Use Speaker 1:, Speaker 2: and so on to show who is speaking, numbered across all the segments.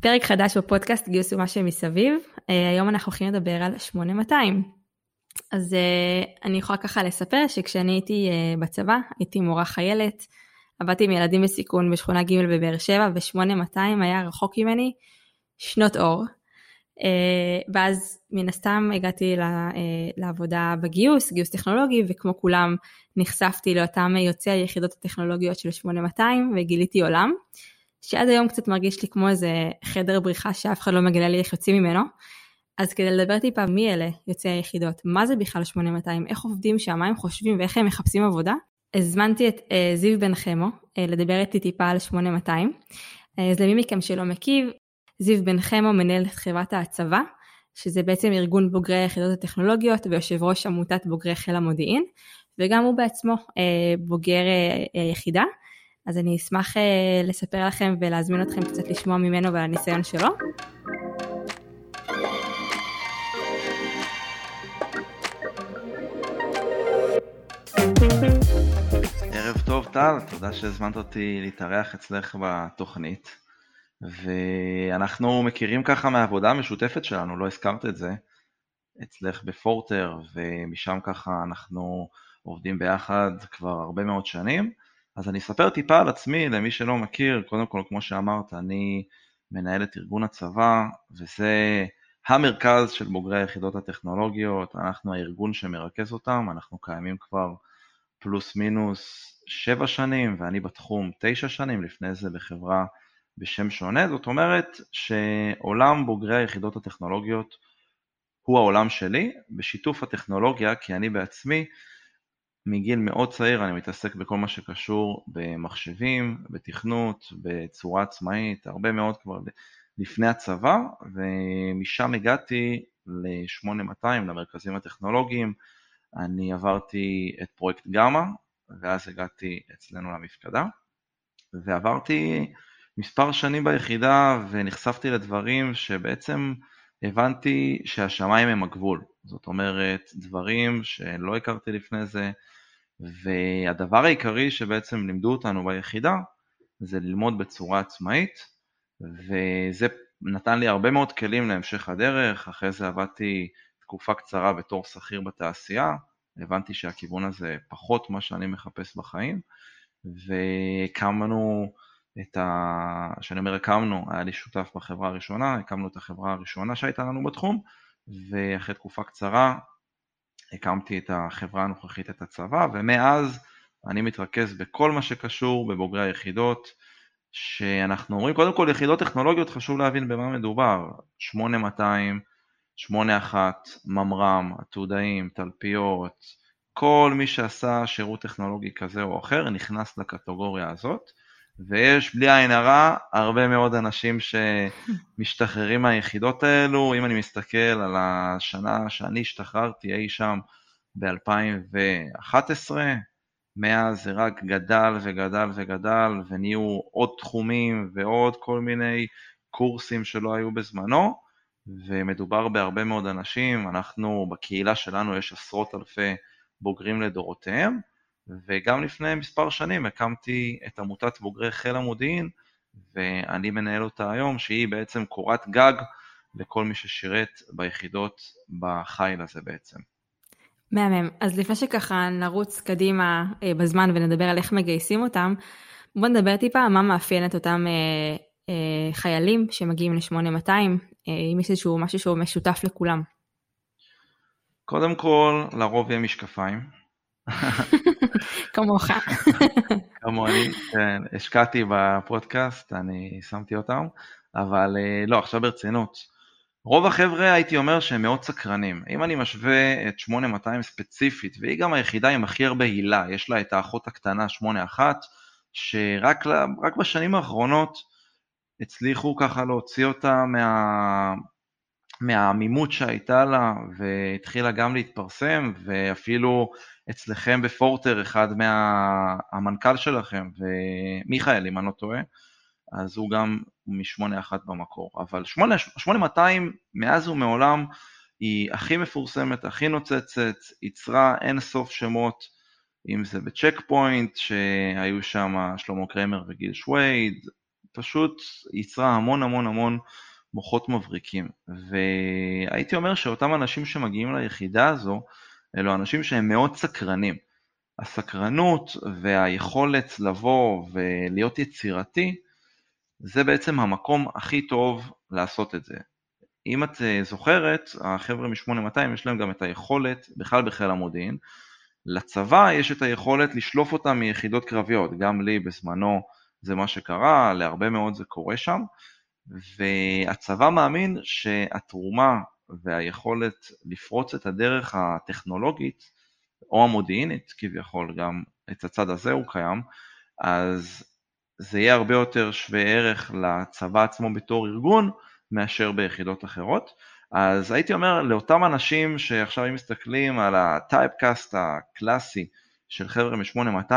Speaker 1: פרק חדש בפודקאסט גיוס ומה שמסביב, אה, היום אנחנו הולכים לדבר על 8200. אז אה, אני יכולה ככה לספר שכשאני הייתי אה, בצבא, הייתי מורה חיילת, עבדתי עם ילדים בסיכון בשכונה ג' בבאר שבע, ו-8200 היה רחוק ממני שנות אור. ואז מן הסתם הגעתי לעבודה בגיוס, גיוס טכנולוגי, וכמו כולם נחשפתי לאותם יוצאי היחידות הטכנולוגיות של 8200 וגיליתי עולם. שעד היום קצת מרגיש לי כמו איזה חדר בריחה שאף אחד לא מגלה לי איך יוצאים ממנו. אז כדי לדבר טיפה מי אלה יוצאי היחידות, מה זה בכלל 8200, איך עובדים שם, מה הם חושבים ואיך הם מחפשים עבודה, הזמנתי את uh, זיו בן חמו uh, לדבר איתי טיפה על 8200. Uh, אה, אז למי מכם שלא מכיר, זיו בן חמו מנהל את חברת הצבא, שזה בעצם ארגון בוגרי היחידות הטכנולוגיות ויושב ראש עמותת בוגרי חיל המודיעין, וגם הוא בעצמו uh, בוגר uh, יחידה. אז אני אשמח אה, לספר לכם ולהזמין אתכם קצת לשמוע ממנו ועל הניסיון שלו.
Speaker 2: ערב טוב טל, תודה שהזמנת אותי להתארח אצלך בתוכנית. ואנחנו מכירים ככה מהעבודה המשותפת שלנו, לא הזכרת את זה, אצלך בפורטר, ומשם ככה אנחנו עובדים ביחד כבר הרבה מאוד שנים. אז אני אספר טיפה על עצמי למי שלא מכיר, קודם כל כמו שאמרת, אני מנהל את ארגון הצבא, וזה המרכז של בוגרי היחידות הטכנולוגיות, אנחנו הארגון שמרכז אותם, אנחנו קיימים כבר פלוס מינוס שבע שנים, ואני בתחום תשע שנים, לפני זה בחברה בשם שונה, זאת אומרת שעולם בוגרי היחידות הטכנולוגיות הוא העולם שלי, בשיתוף הטכנולוגיה, כי אני בעצמי מגיל מאוד צעיר אני מתעסק בכל מה שקשור במחשבים, בתכנות, בצורה עצמאית, הרבה מאוד כבר לפני הצבא, ומשם הגעתי ל-8200, למרכזים הטכנולוגיים, אני עברתי את פרויקט גמא, ואז הגעתי אצלנו למפקדה, ועברתי מספר שנים ביחידה ונחשפתי לדברים שבעצם הבנתי שהשמיים הם הגבול. זאת אומרת, דברים שלא הכרתי לפני זה, והדבר העיקרי שבעצם לימדו אותנו ביחידה זה ללמוד בצורה עצמאית, וזה נתן לי הרבה מאוד כלים להמשך הדרך, אחרי זה עבדתי תקופה קצרה בתור שכיר בתעשייה, הבנתי שהכיוון הזה פחות מה שאני מחפש בחיים, והקמנו את ה... כשאני אומר הקמנו, היה לי שותף בחברה הראשונה, הקמנו את החברה הראשונה שהייתה לנו בתחום, ואחרי תקופה קצרה הקמתי את החברה הנוכחית, את הצבא, ומאז אני מתרכז בכל מה שקשור בבוגרי היחידות, שאנחנו אומרים, קודם כל יחידות טכנולוגיות, חשוב להבין במה מדובר, 8200, 81, ממר"ם, עתודאים, תלפיות, כל מי שעשה שירות טכנולוגי כזה או אחר נכנס לקטגוריה הזאת. ויש בלי עין הרע הרבה מאוד אנשים שמשתחררים מהיחידות האלו, אם אני מסתכל על השנה שאני השתחררתי אי שם ב-2011, מאז זה רק גדל וגדל וגדל ונהיו עוד תחומים ועוד כל מיני קורסים שלא היו בזמנו ומדובר בהרבה מאוד אנשים, אנחנו בקהילה שלנו יש עשרות אלפי בוגרים לדורותיהם וגם לפני מספר שנים הקמתי את עמותת בוגרי חיל המודיעין, ואני מנהל אותה היום, שהיא בעצם קורת גג לכל מי ששירת ביחידות בחיל הזה בעצם.
Speaker 1: מהמם. אז לפני שככה נרוץ קדימה אה, בזמן ונדבר על איך מגייסים אותם, בוא נדבר טיפה מה מאפיין את אותם אה, אה, חיילים שמגיעים ל-8200, אה, אם יש איזשהו משהו שהוא משותף לכולם.
Speaker 2: קודם כל, לרוב יהיה משקפיים.
Speaker 1: כמוך.
Speaker 2: כמוני, כן, השקעתי בפודקאסט, אני שמתי אותם, אבל אה, לא, עכשיו ברצינות. רוב החבר'ה הייתי אומר שהם מאוד סקרנים. אם אני משווה את 8200 ספציפית, והיא גם היחידה עם הכי הרבה הילה, יש לה את האחות הקטנה 81, שרק בשנים האחרונות הצליחו ככה להוציא אותה מה, מהעמימות שהייתה לה, והתחילה גם להתפרסם, ואפילו אצלכם בפורטר, אחד מהמנכ"ל שלכם, ומיכאל, אם אני לא טועה, אז הוא גם מ-81 במקור. אבל 8200, מאז ומעולם, היא הכי מפורסמת, הכי נוצצת, ייצרה אין סוף שמות, אם זה בצ'ק פוינט, שהיו שם שלמה קרמר וגיל שווייד, פשוט ייצרה המון המון המון מוחות מבריקים. והייתי אומר שאותם אנשים שמגיעים ליחידה הזו, אלו אנשים שהם מאוד סקרנים. הסקרנות והיכולת לבוא ולהיות יצירתי, זה בעצם המקום הכי טוב לעשות את זה. אם את אה, זוכרת, החבר'ה מ-8200 יש להם גם את היכולת, בכלל בחיל המודיעין, לצבא יש את היכולת לשלוף אותם מיחידות קרביות, גם לי בזמנו זה מה שקרה, להרבה מאוד זה קורה שם, והצבא מאמין שהתרומה והיכולת לפרוץ את הדרך הטכנולוגית או המודיעינית כביכול, גם את הצד הזה הוא קיים, אז זה יהיה הרבה יותר שווה ערך לצבא עצמו בתור ארגון מאשר ביחידות אחרות. אז הייתי אומר לאותם אנשים שעכשיו אם מסתכלים על הטייפקאסט הקלאסי של חבר'ה מ-8200,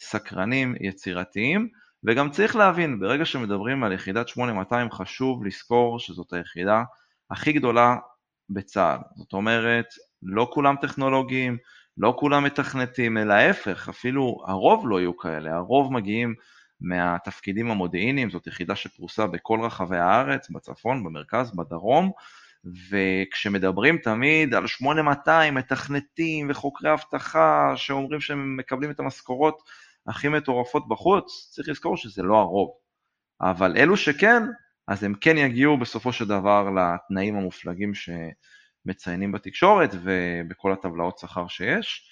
Speaker 2: סקרנים, יצירתיים, וגם צריך להבין, ברגע שמדברים על יחידת 8200 חשוב לזכור שזאת היחידה הכי גדולה בצה"ל. זאת אומרת, לא כולם טכנולוגיים, לא כולם מתכנתים, אלא ההפך, אפילו הרוב לא יהיו כאלה, הרוב מגיעים מהתפקידים המודיעיניים, זאת יחידה שפרוסה בכל רחבי הארץ, בצפון, במרכז, בדרום, וכשמדברים תמיד על 8200 מתכנתים וחוקרי אבטחה שאומרים שהם מקבלים את המשכורות הכי מטורפות בחוץ, צריך לזכור שזה לא הרוב. אבל אלו שכן, אז הם כן יגיעו בסופו של דבר לתנאים המופלגים שמציינים בתקשורת ובכל הטבלאות שכר שיש.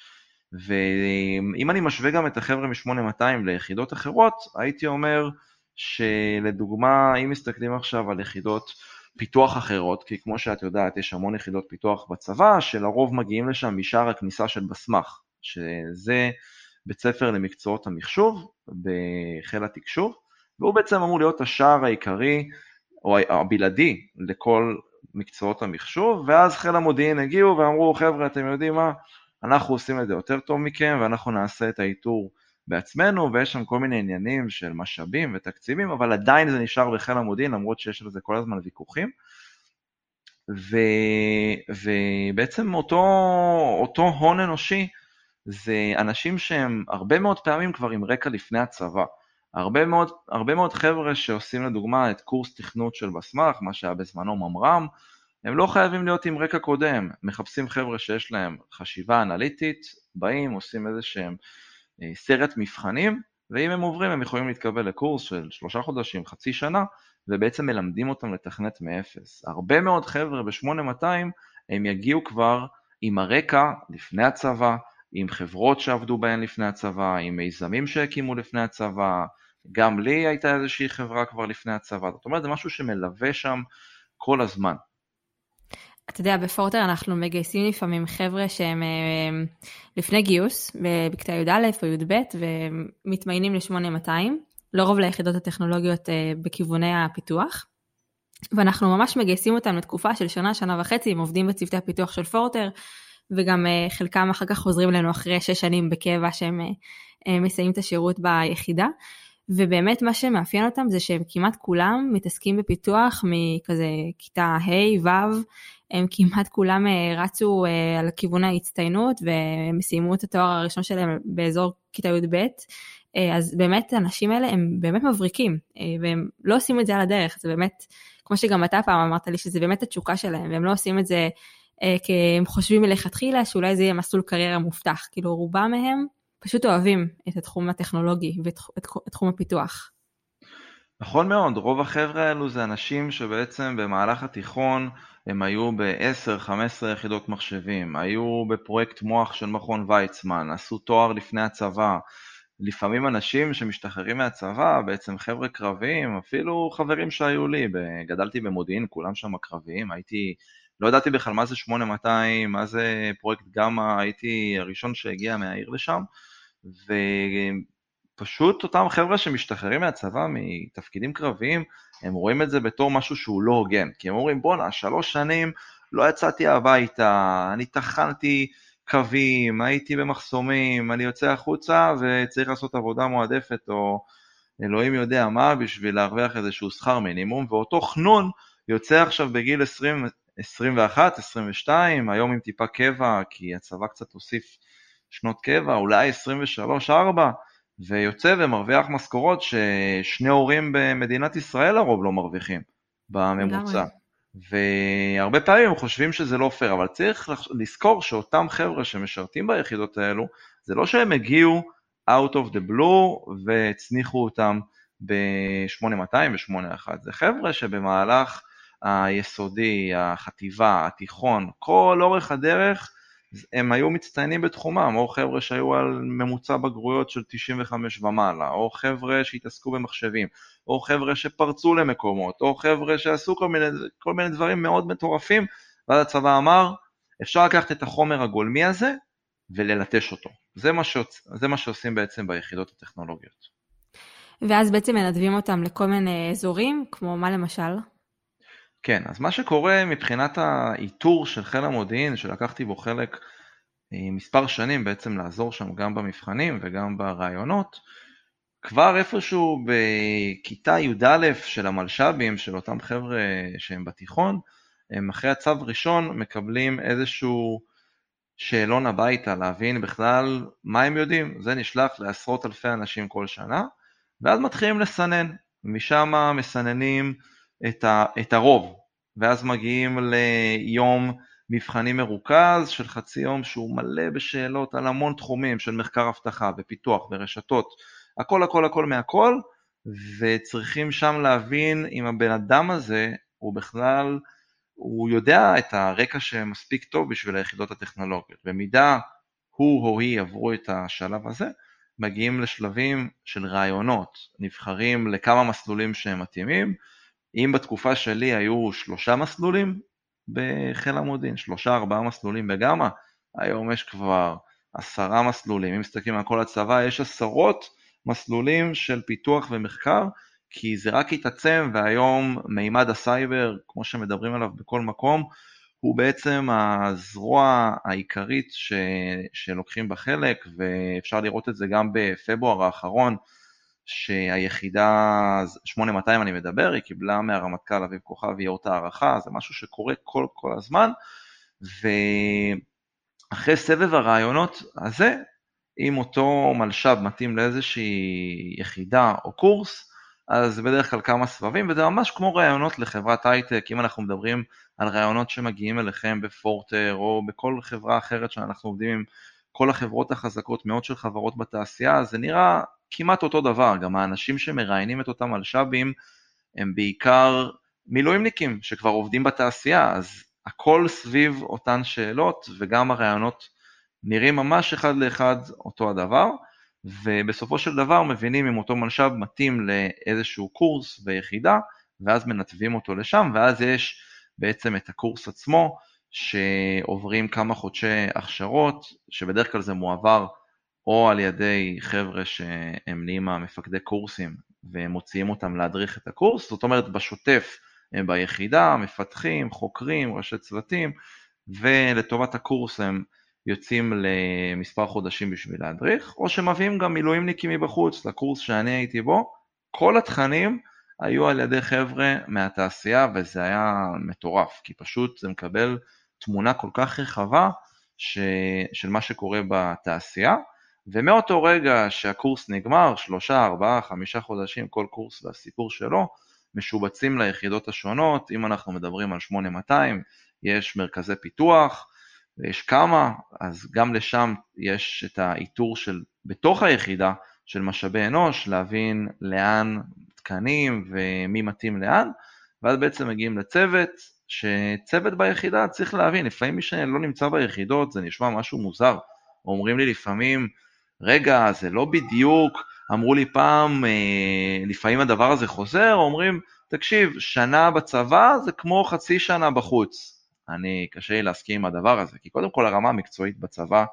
Speaker 2: ואם אני משווה גם את החבר'ה מ-8200 ליחידות אחרות, הייתי אומר שלדוגמה, אם מסתכלים עכשיו על יחידות פיתוח אחרות, כי כמו שאת יודעת, יש המון יחידות פיתוח בצבא, שלרוב מגיעים לשם משער הכניסה של בסמך, שזה בית ספר למקצועות המחשוב בחיל התקשוב, והוא בעצם אמור להיות השער העיקרי או הבלעדי לכל מקצועות המחשוב, ואז חיל המודיעין הגיעו ואמרו, חבר'ה, אתם יודעים מה, אנחנו עושים את זה יותר טוב מכם ואנחנו נעשה את האיתור בעצמנו, ויש שם כל מיני עניינים של משאבים ותקציבים, אבל עדיין זה נשאר בחיל המודיעין, למרות שיש על זה כל הזמן ויכוחים. ו, ובעצם אותו, אותו הון אנושי זה אנשים שהם הרבה מאוד פעמים כבר עם רקע לפני הצבא. הרבה מאוד, הרבה מאוד חבר'ה שעושים לדוגמה את קורס תכנות של בסמך, מה שהיה בזמנו ממר"ם, הם לא חייבים להיות עם רקע קודם, מחפשים חבר'ה שיש להם חשיבה אנליטית, באים, עושים איזה שהם אה, סרט מבחנים, ואם הם עוברים הם יכולים להתקבל לקורס של שלושה חודשים, חצי שנה, ובעצם מלמדים אותם לתכנת מאפס. הרבה מאוד חבר'ה ב-8200 הם יגיעו כבר עם הרקע לפני הצבא, עם חברות שעבדו בהן לפני הצבא, עם מיזמים שהקימו לפני הצבא, גם לי הייתה איזושהי חברה כבר לפני הצבא, זאת אומרת זה משהו שמלווה שם כל הזמן.
Speaker 1: אתה יודע, בפורטר אנחנו מגייסים לפעמים חבר'ה שהם אה, לפני גיוס, בכיתה י"א או י"ב, ומתמיינים ל-8200, לרוב ליחידות הטכנולוגיות אה, בכיווני הפיתוח. ואנחנו ממש מגייסים אותם לתקופה של שנה, שנה וחצי, הם עובדים בצוותי הפיתוח של פורטר, וגם אה, חלקם אחר כך חוזרים אלינו אחרי שש שנים בקבע שהם מסיימים את השירות ביחידה. ובאמת מה שמאפיין אותם זה שהם כמעט כולם מתעסקים בפיתוח מכזה כיתה ה', ו', הם כמעט כולם אה, רצו אה, על כיוון ההצטיינות והם סיימו את התואר הראשון שלהם באזור כיתה י"ב. אה, אז באמת האנשים האלה הם באמת מבריקים והם לא עושים את זה על הדרך, זה באמת, כמו שגם אתה פעם אמרת לי, שזה באמת התשוקה שלהם והם לא עושים את זה כי הם חושבים מלכתחילה שאולי זה יהיה מסלול קריירה מובטח, כאילו רובם מהם פשוט אוהבים את התחום הטכנולוגי ואת תחום הפיתוח.
Speaker 2: נכון מאוד, רוב החבר'ה האלו זה אנשים שבעצם במהלך התיכון הם היו ב-10-15 יחידות מחשבים, היו בפרויקט מוח של מכון ויצמן, עשו תואר לפני הצבא, לפעמים אנשים שמשתחררים מהצבא, בעצם חבר'ה קרביים, אפילו חברים שהיו לי, גדלתי במודיעין, כולם שם קרביים, הייתי, לא ידעתי בכלל מה זה 8200, מה זה פרויקט גמא, הייתי הראשון שהגיע מהעיר לשם, ופשוט אותם חבר'ה שמשתחררים מהצבא מתפקידים קרביים, הם רואים את זה בתור משהו שהוא לא הוגן, כי הם אומרים בואנה, שלוש שנים לא יצאתי הביתה, אני טחנתי קווים, הייתי במחסומים, אני יוצא החוצה וצריך לעשות עבודה מועדפת או אלוהים יודע מה בשביל להרוויח איזשהו שכר מינימום, ואותו חנון יוצא עכשיו בגיל 20, 21, 22, היום עם טיפה קבע, כי הצבא קצת הוסיף שנות קבע, אולי 23-4, ויוצא ומרוויח משכורות ששני הורים במדינת ישראל לרוב לא מרוויחים בממוצע. והרבה פעמים חושבים שזה לא פייר, אבל צריך לזכור שאותם חבר'ה שמשרתים ביחידות האלו, זה לא שהם הגיעו out of the blue והצניחו אותם ב-8200 ו-81, זה חבר'ה שבמהלך היסודי, החטיבה, התיכון, כל אורך הדרך, הם היו מצטיינים בתחומם, או חבר'ה שהיו על ממוצע בגרויות של 95 ומעלה, או חבר'ה שהתעסקו במחשבים, או חבר'ה שפרצו למקומות, או חבר'ה שעשו כל מיני, כל מיני דברים מאוד מטורפים, ואז הצבא אמר, אפשר לקחת את החומר הגולמי הזה וללטש אותו. זה מה, שעוצ... זה מה שעושים בעצם ביחידות הטכנולוגיות.
Speaker 1: ואז בעצם מנדבים אותם לכל מיני אזורים, כמו מה למשל?
Speaker 2: כן, אז מה שקורה מבחינת האיתור של חיל המודיעין, שלקחתי בו חלק אה, מספר שנים בעצם לעזור שם גם במבחנים וגם ברעיונות, כבר איפשהו בכיתה י"א של המלש"בים, של אותם חבר'ה שהם בתיכון, הם אחרי הצו ראשון מקבלים איזשהו שאלון הביתה, להבין בכלל מה הם יודעים. זה נשלח לעשרות אלפי אנשים כל שנה, ואז מתחילים לסנן. משם מסננים את, ה, את הרוב, ואז מגיעים ליום מבחנים מרוכז של חצי יום שהוא מלא בשאלות על המון תחומים של מחקר אבטחה ופיתוח ורשתות, הכל הכל הכל מהכל, וצריכים שם להבין אם הבן אדם הזה הוא בכלל, הוא יודע את הרקע שמספיק טוב בשביל היחידות הטכנולוגיות. במידה הוא או היא עברו את השלב הזה, מגיעים לשלבים של רעיונות, נבחרים לכמה מסלולים שהם מתאימים, אם בתקופה שלי היו שלושה מסלולים בחיל המודיעין, שלושה ארבעה מסלולים בגמא, היום יש כבר עשרה מסלולים, אם מסתכלים על כל הצבא יש עשרות מסלולים של פיתוח ומחקר, כי זה רק התעצם והיום מימד הסייבר, כמו שמדברים עליו בכל מקום, הוא בעצם הזרוע העיקרית ש... שלוקחים בה חלק, ואפשר לראות את זה גם בפברואר האחרון, שהיחידה 8200 אני מדבר, היא קיבלה מהרמטכ"ל אביב כוכבי אות הערכה, זה משהו שקורה כל, כל הזמן, ואחרי סבב הרעיונות הזה, אם אותו מלש"ב מתאים לאיזושהי יחידה או קורס, אז זה בדרך כלל כמה סבבים, וזה ממש כמו רעיונות לחברת הייטק, אם אנחנו מדברים על רעיונות שמגיעים אליכם בפורטר, או בכל חברה אחרת שאנחנו עובדים עם כל החברות החזקות, מאות של חברות בתעשייה, זה נראה כמעט אותו דבר, גם האנשים שמראיינים את אותם מלש"בים הם בעיקר מילואימניקים שכבר עובדים בתעשייה, אז הכל סביב אותן שאלות וגם הרעיונות נראים ממש אחד לאחד אותו הדבר, ובסופו של דבר מבינים אם אותו מלש"ב מתאים לאיזשהו קורס ויחידה, ואז מנתבים אותו לשם, ואז יש בעצם את הקורס עצמו, שעוברים כמה חודשי הכשרות, שבדרך כלל זה מועבר או על ידי חבר'ה שהם נהיים המפקדי קורסים והם מוציאים אותם להדריך את הקורס, זאת אומרת בשוטף הם ביחידה, מפתחים, חוקרים, ראשי צוותים, ולטובת הקורס הם יוצאים למספר חודשים בשביל להדריך, או שמביאים גם מילואימניקים מבחוץ לקורס שאני הייתי בו, כל התכנים היו על ידי חבר'ה מהתעשייה וזה היה מטורף, כי פשוט זה מקבל תמונה כל כך רחבה ש... של מה שקורה בתעשייה. ומאותו רגע שהקורס נגמר, שלושה, ארבעה, חמישה חודשים, כל קורס והסיפור שלו, משובצים ליחידות השונות, אם אנחנו מדברים על 8200, יש מרכזי פיתוח, ויש כמה, אז גם לשם יש את האיתור של, בתוך היחידה, של משאבי אנוש, להבין לאן תקנים ומי מתאים לאן, ואז בעצם מגיעים לצוות, שצוות ביחידה צריך להבין, לפעמים מי שלא נמצא ביחידות זה נשמע משהו מוזר, אומרים לי לפעמים, רגע, זה לא בדיוק, אמרו לי פעם, אה, לפעמים הדבר הזה חוזר, אומרים, תקשיב, שנה בצבא זה כמו חצי שנה בחוץ. אני, קשה לי להסכים עם הדבר הזה, כי קודם כל הרמה המקצועית בצבא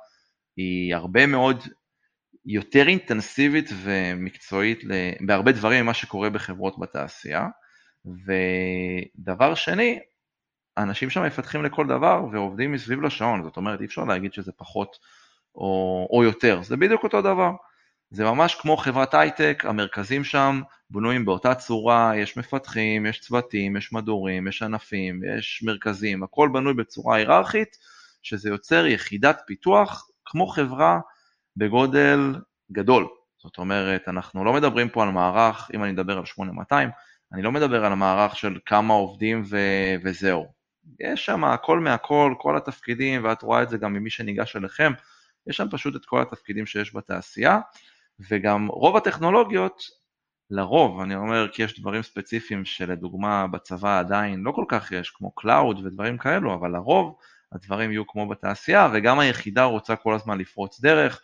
Speaker 2: היא הרבה מאוד יותר אינטנסיבית ומקצועית בהרבה דברים ממה שקורה בחברות בתעשייה. ודבר שני, אנשים שם מפתחים לכל דבר ועובדים מסביב לשעון, זאת אומרת אי אפשר להגיד שזה פחות או, או יותר, זה בדיוק אותו דבר. זה ממש כמו חברת הייטק, המרכזים שם בנויים באותה צורה, יש מפתחים, יש צוותים, יש מדורים, יש ענפים, יש מרכזים, הכל בנוי בצורה היררכית, שזה יוצר יחידת פיתוח כמו חברה בגודל גדול. זאת אומרת, אנחנו לא מדברים פה על מערך, אם אני מדבר על 8200, אני לא מדבר על המערך של כמה עובדים ו- וזהו. יש שם הכל מהכל, כל התפקידים, ואת רואה את זה גם ממי שניגש אליכם, יש שם פשוט את כל התפקידים שיש בתעשייה, וגם רוב הטכנולוגיות, לרוב, אני אומר כי יש דברים ספציפיים שלדוגמה בצבא עדיין לא כל כך יש, כמו cloud ודברים כאלו, אבל לרוב הדברים יהיו כמו בתעשייה, וגם היחידה רוצה כל הזמן לפרוץ דרך.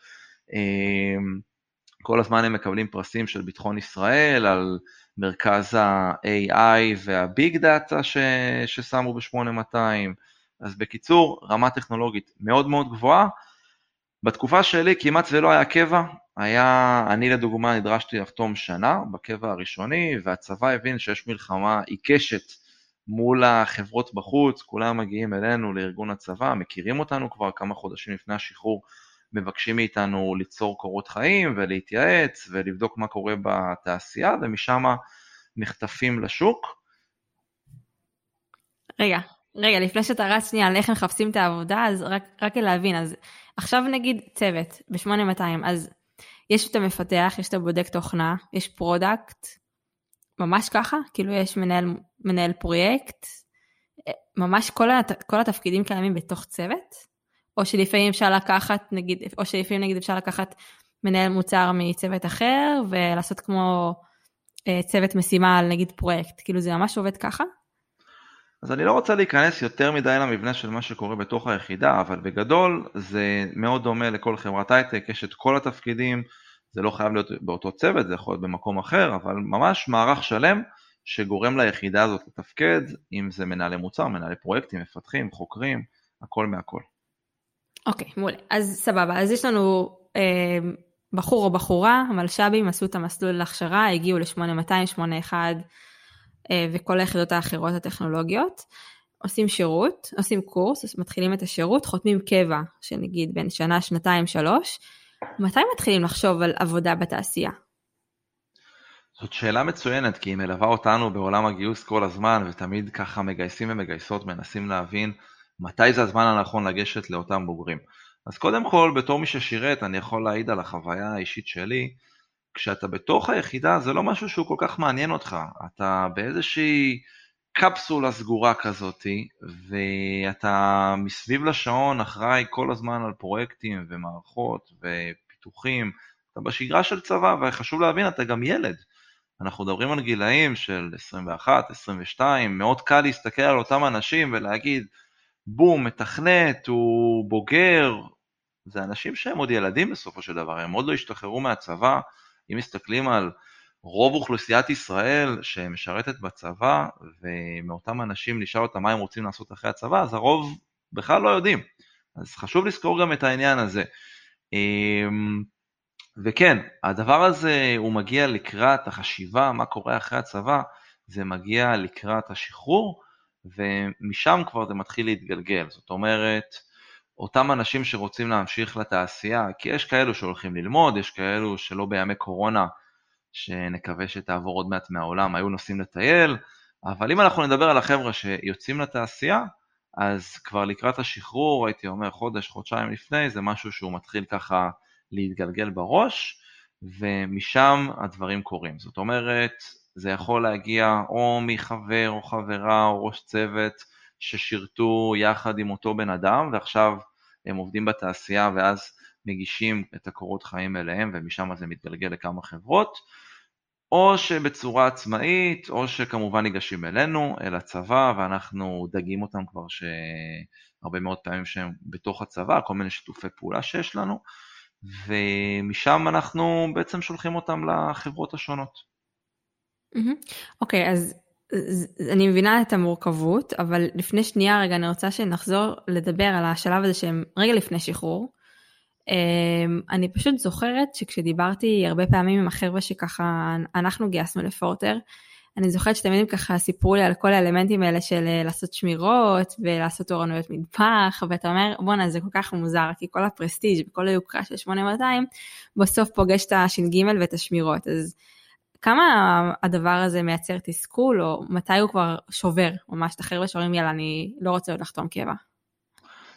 Speaker 2: כל הזמן הם מקבלים פרסים של ביטחון ישראל על מרכז ה-AI וה-Big Data ש... ששמו ב-8200. אז בקיצור, רמה טכנולוגית מאוד מאוד גבוהה. בתקופה שלי כמעט ולא היה קבע, היה, אני לדוגמה נדרשתי לחתום שנה בקבע הראשוני, והצבא הבין שיש מלחמה עיקשת מול החברות בחוץ, כולם מגיעים אלינו לארגון הצבא, מכירים אותנו כבר כמה חודשים לפני השחרור, מבקשים מאיתנו ליצור קורות חיים ולהתייעץ ולבדוק מה קורה בתעשייה, ומשם נחטפים לשוק.
Speaker 1: רגע, רגע, לפני שאתה רץ שנייה על איך מחפשים את העבודה, אז רק, רק להבין, אז עכשיו נגיד צוות ב-8200, אז יש את המפתח, יש את הבודק תוכנה, יש product, ממש ככה? כאילו יש מנהל, מנהל פרויקט, ממש כל, הת, כל התפקידים קיימים בתוך צוות? או שלפעמים אפשר לקחת, נגיד, או שלפעמים נגיד אפשר לקחת מנהל מוצר מצוות אחר ולעשות כמו אה, צוות משימה על נגיד פרויקט, כאילו זה ממש עובד ככה?
Speaker 2: אז אני לא רוצה להיכנס יותר מדי למבנה של מה שקורה בתוך היחידה, אבל בגדול זה מאוד דומה לכל חברת הייטק, יש את כל התפקידים, זה לא חייב להיות באותו צוות, זה יכול להיות במקום אחר, אבל ממש מערך שלם שגורם ליחידה הזאת לתפקד, אם זה מנהלי מוצר, מנהלי פרויקטים, מפתחים, חוקרים, הכל מהכל.
Speaker 1: אוקיי, okay, מעולה. אז סבבה, אז יש לנו אה, בחור או בחורה, המלש"בים עשו את המסלול להכשרה, הגיעו ל-8200, 81 אה, וכל היחידות האחרות הטכנולוגיות. עושים שירות, עושים קורס, מתחילים את השירות, חותמים קבע של נגיד בין שנה, שנתיים, שלוש. מתי מתחילים לחשוב על עבודה בתעשייה?
Speaker 2: זאת שאלה מצוינת, כי היא מלווה אותנו בעולם הגיוס כל הזמן, ותמיד ככה מגייסים ומגייסות, מנסים להבין מתי זה הזמן הנכון לגשת לאותם בוגרים. אז קודם כל, בתור מי ששירת, אני יכול להעיד על החוויה האישית שלי, כשאתה בתוך היחידה זה לא משהו שהוא כל כך מעניין אותך, אתה באיזושהי קפסולה סגורה כזאתי, ואתה מסביב לשעון אחראי כל הזמן על פרויקטים ומערכות ופיתוחים, אתה בשגרה של צבא, וחשוב להבין, אתה גם ילד. אנחנו מדברים על גילאים של 21, 22, מאוד קל להסתכל על אותם אנשים ולהגיד, בום, מתכנת, הוא בוגר, זה אנשים שהם עוד ילדים בסופו של דבר, הם עוד לא השתחררו מהצבא. אם מסתכלים על רוב אוכלוסיית ישראל שמשרתת בצבא, ומאותם אנשים נשאל אותם מה הם רוצים לעשות אחרי הצבא, אז הרוב בכלל לא יודעים. אז חשוב לזכור גם את העניין הזה. אמ, וכן, הדבר הזה הוא מגיע לקראת החשיבה, מה קורה אחרי הצבא, זה מגיע לקראת השחרור, ומשם כבר זה מתחיל להתגלגל. זאת אומרת, אותם אנשים שרוצים להמשיך לתעשייה, כי יש כאלו שהולכים ללמוד, יש כאלו שלא בימי קורונה, שנקווה שתעבור עוד מעט מהעולם, היו נוסעים לטייל, אבל אם אנחנו נדבר על החבר'ה שיוצאים לתעשייה, אז כבר לקראת השחרור, הייתי אומר חודש, חודשיים לפני, זה משהו שהוא מתחיל ככה להתגלגל בראש, ומשם הדברים קורים. זאת אומרת, זה יכול להגיע או מחבר או חברה או ראש צוות ששירתו יחד עם אותו בן אדם ועכשיו הם עובדים בתעשייה ואז מגישים את הקורות חיים אליהם ומשם זה מתגלגל לכמה חברות, או שבצורה עצמאית, או שכמובן ניגשים אלינו, אל הצבא, ואנחנו דגים אותם כבר שהרבה מאוד פעמים שהם בתוך הצבא, כל מיני שיתופי פעולה שיש לנו, ומשם אנחנו בעצם שולחים אותם לחברות השונות.
Speaker 1: אוקיי, אז אני מבינה את המורכבות, אבל לפני שנייה רגע אני רוצה שנחזור לדבר על השלב הזה שהם רגע לפני שחרור. אמ, אני פשוט זוכרת שכשדיברתי הרבה פעמים עם החבר'ה שככה אנחנו גייסנו לפורטר, אני זוכרת שתמיד הם ככה סיפרו לי על כל האלמנטים האלה של אה, לעשות שמירות ולעשות תורנויות מטפח, ואתה אומר בואנה זה כל כך מוזר כי כל הפרסטיג' וכל היוקרה של 8200 בסוף פוגש את הש"ג ואת השמירות אז כמה הדבר הזה מייצר תסכול, או מתי הוא כבר שובר ממש את החבר'ה שאומרים יאללה אני לא רוצה עוד לחתום קבע?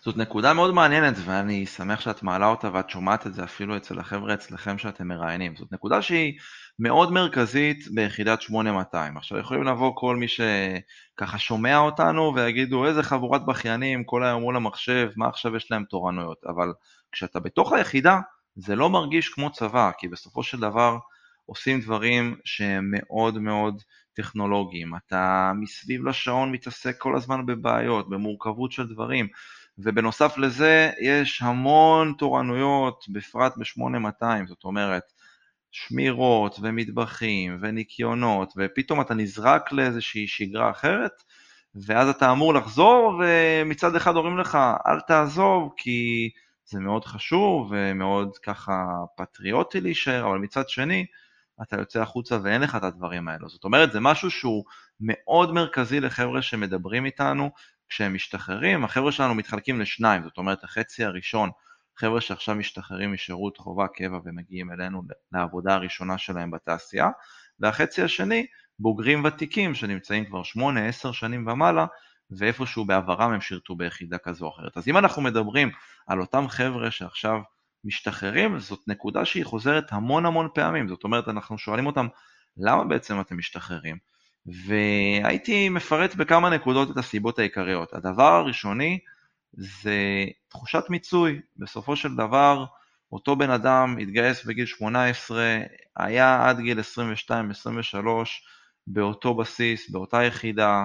Speaker 2: זאת נקודה מאוד מעניינת ואני שמח שאת מעלה אותה ואת שומעת את זה אפילו אצל החבר'ה אצלכם שאתם מראיינים. זאת נקודה שהיא מאוד מרכזית ביחידת 8200. עכשיו יכולים לבוא כל מי שככה שומע אותנו ויגידו איזה חבורת בכיינים כל היום מול המחשב, מה עכשיו יש להם תורנויות, אבל כשאתה בתוך היחידה זה לא מרגיש כמו צבא, כי בסופו של דבר עושים דברים שהם מאוד מאוד טכנולוגיים. אתה מסביב לשעון מתעסק כל הזמן בבעיות, במורכבות של דברים. ובנוסף לזה יש המון תורנויות, בפרט ב-8200, זאת אומרת, שמירות ומטבחים וניקיונות, ופתאום אתה נזרק לאיזושהי שגרה אחרת, ואז אתה אמור לחזור, ומצד אחד אומרים לך, אל תעזוב, כי זה מאוד חשוב ומאוד ככה פטריוטי להישאר, אבל מצד שני, אתה יוצא החוצה ואין לך את הדברים האלו. זאת אומרת, זה משהו שהוא מאוד מרכזי לחבר'ה שמדברים איתנו, כשהם משתחררים, החבר'ה שלנו מתחלקים לשניים, זאת אומרת החצי הראשון, חבר'ה שעכשיו משתחררים משירות חובה קבע ומגיעים אלינו לעבודה הראשונה שלהם בתעשייה, והחצי השני, בוגרים ותיקים שנמצאים כבר 8-10 שנים ומעלה, ואיפשהו בעברם הם שירתו ביחידה כזו או אחרת. אז אם אנחנו מדברים על אותם חבר'ה שעכשיו משתחררים, זאת נקודה שהיא חוזרת המון המון פעמים, זאת אומרת אנחנו שואלים אותם למה בעצם אתם משתחררים? והייתי מפרט בכמה נקודות את הסיבות העיקריות. הדבר הראשוני זה תחושת מיצוי. בסופו של דבר, אותו בן אדם התגייס בגיל 18, היה עד גיל 22-23 באותו בסיס, באותה יחידה,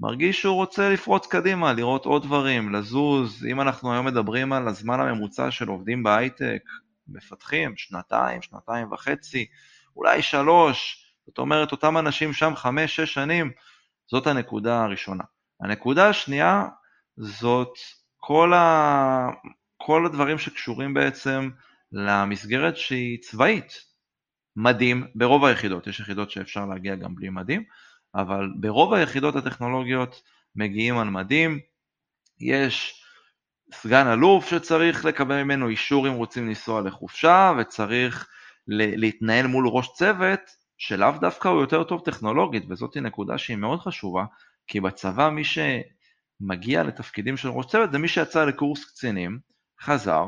Speaker 2: מרגיש שהוא רוצה לפרוץ קדימה, לראות עוד דברים, לזוז. אם אנחנו היום מדברים על הזמן הממוצע של עובדים בהייטק, מפתחים, שנתיים, שנתיים וחצי, אולי שלוש, זאת אומרת, אותם אנשים שם חמש, שש שנים, זאת הנקודה הראשונה. הנקודה השנייה זאת כל, ה... כל הדברים שקשורים בעצם למסגרת שהיא צבאית. מדים, ברוב היחידות, יש יחידות שאפשר להגיע גם בלי מדים, אבל ברוב היחידות הטכנולוגיות מגיעים על מדים, יש סגן אלוף שצריך לקבל ממנו אישור אם רוצים לנסוע לחופשה, וצריך להתנהל מול ראש צוות שלאו דווקא הוא יותר טוב טכנולוגית, וזאת נקודה שהיא מאוד חשובה, כי בצבא מי שמגיע לתפקידים של ראש צוות זה מי שיצא לקורס קצינים, חזר,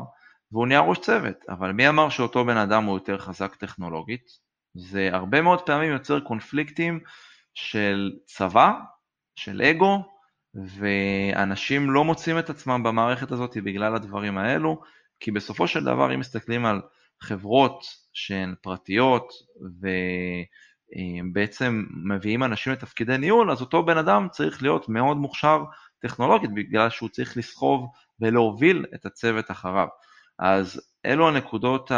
Speaker 2: והוא נהיה ראש צוות. אבל מי אמר שאותו בן אדם הוא יותר חזק טכנולוגית? זה הרבה מאוד פעמים יוצר קונפליקטים של צבא, של אגו, ואנשים לא מוצאים את עצמם במערכת הזאת בגלל הדברים האלו, כי בסופו של דבר אם מסתכלים על חברות שהן פרטיות ובעצם מביאים אנשים לתפקידי ניהול, אז אותו בן אדם צריך להיות מאוד מוכשר טכנולוגית בגלל שהוא צריך לסחוב ולהוביל את הצוות אחריו. אז אלו הנקודות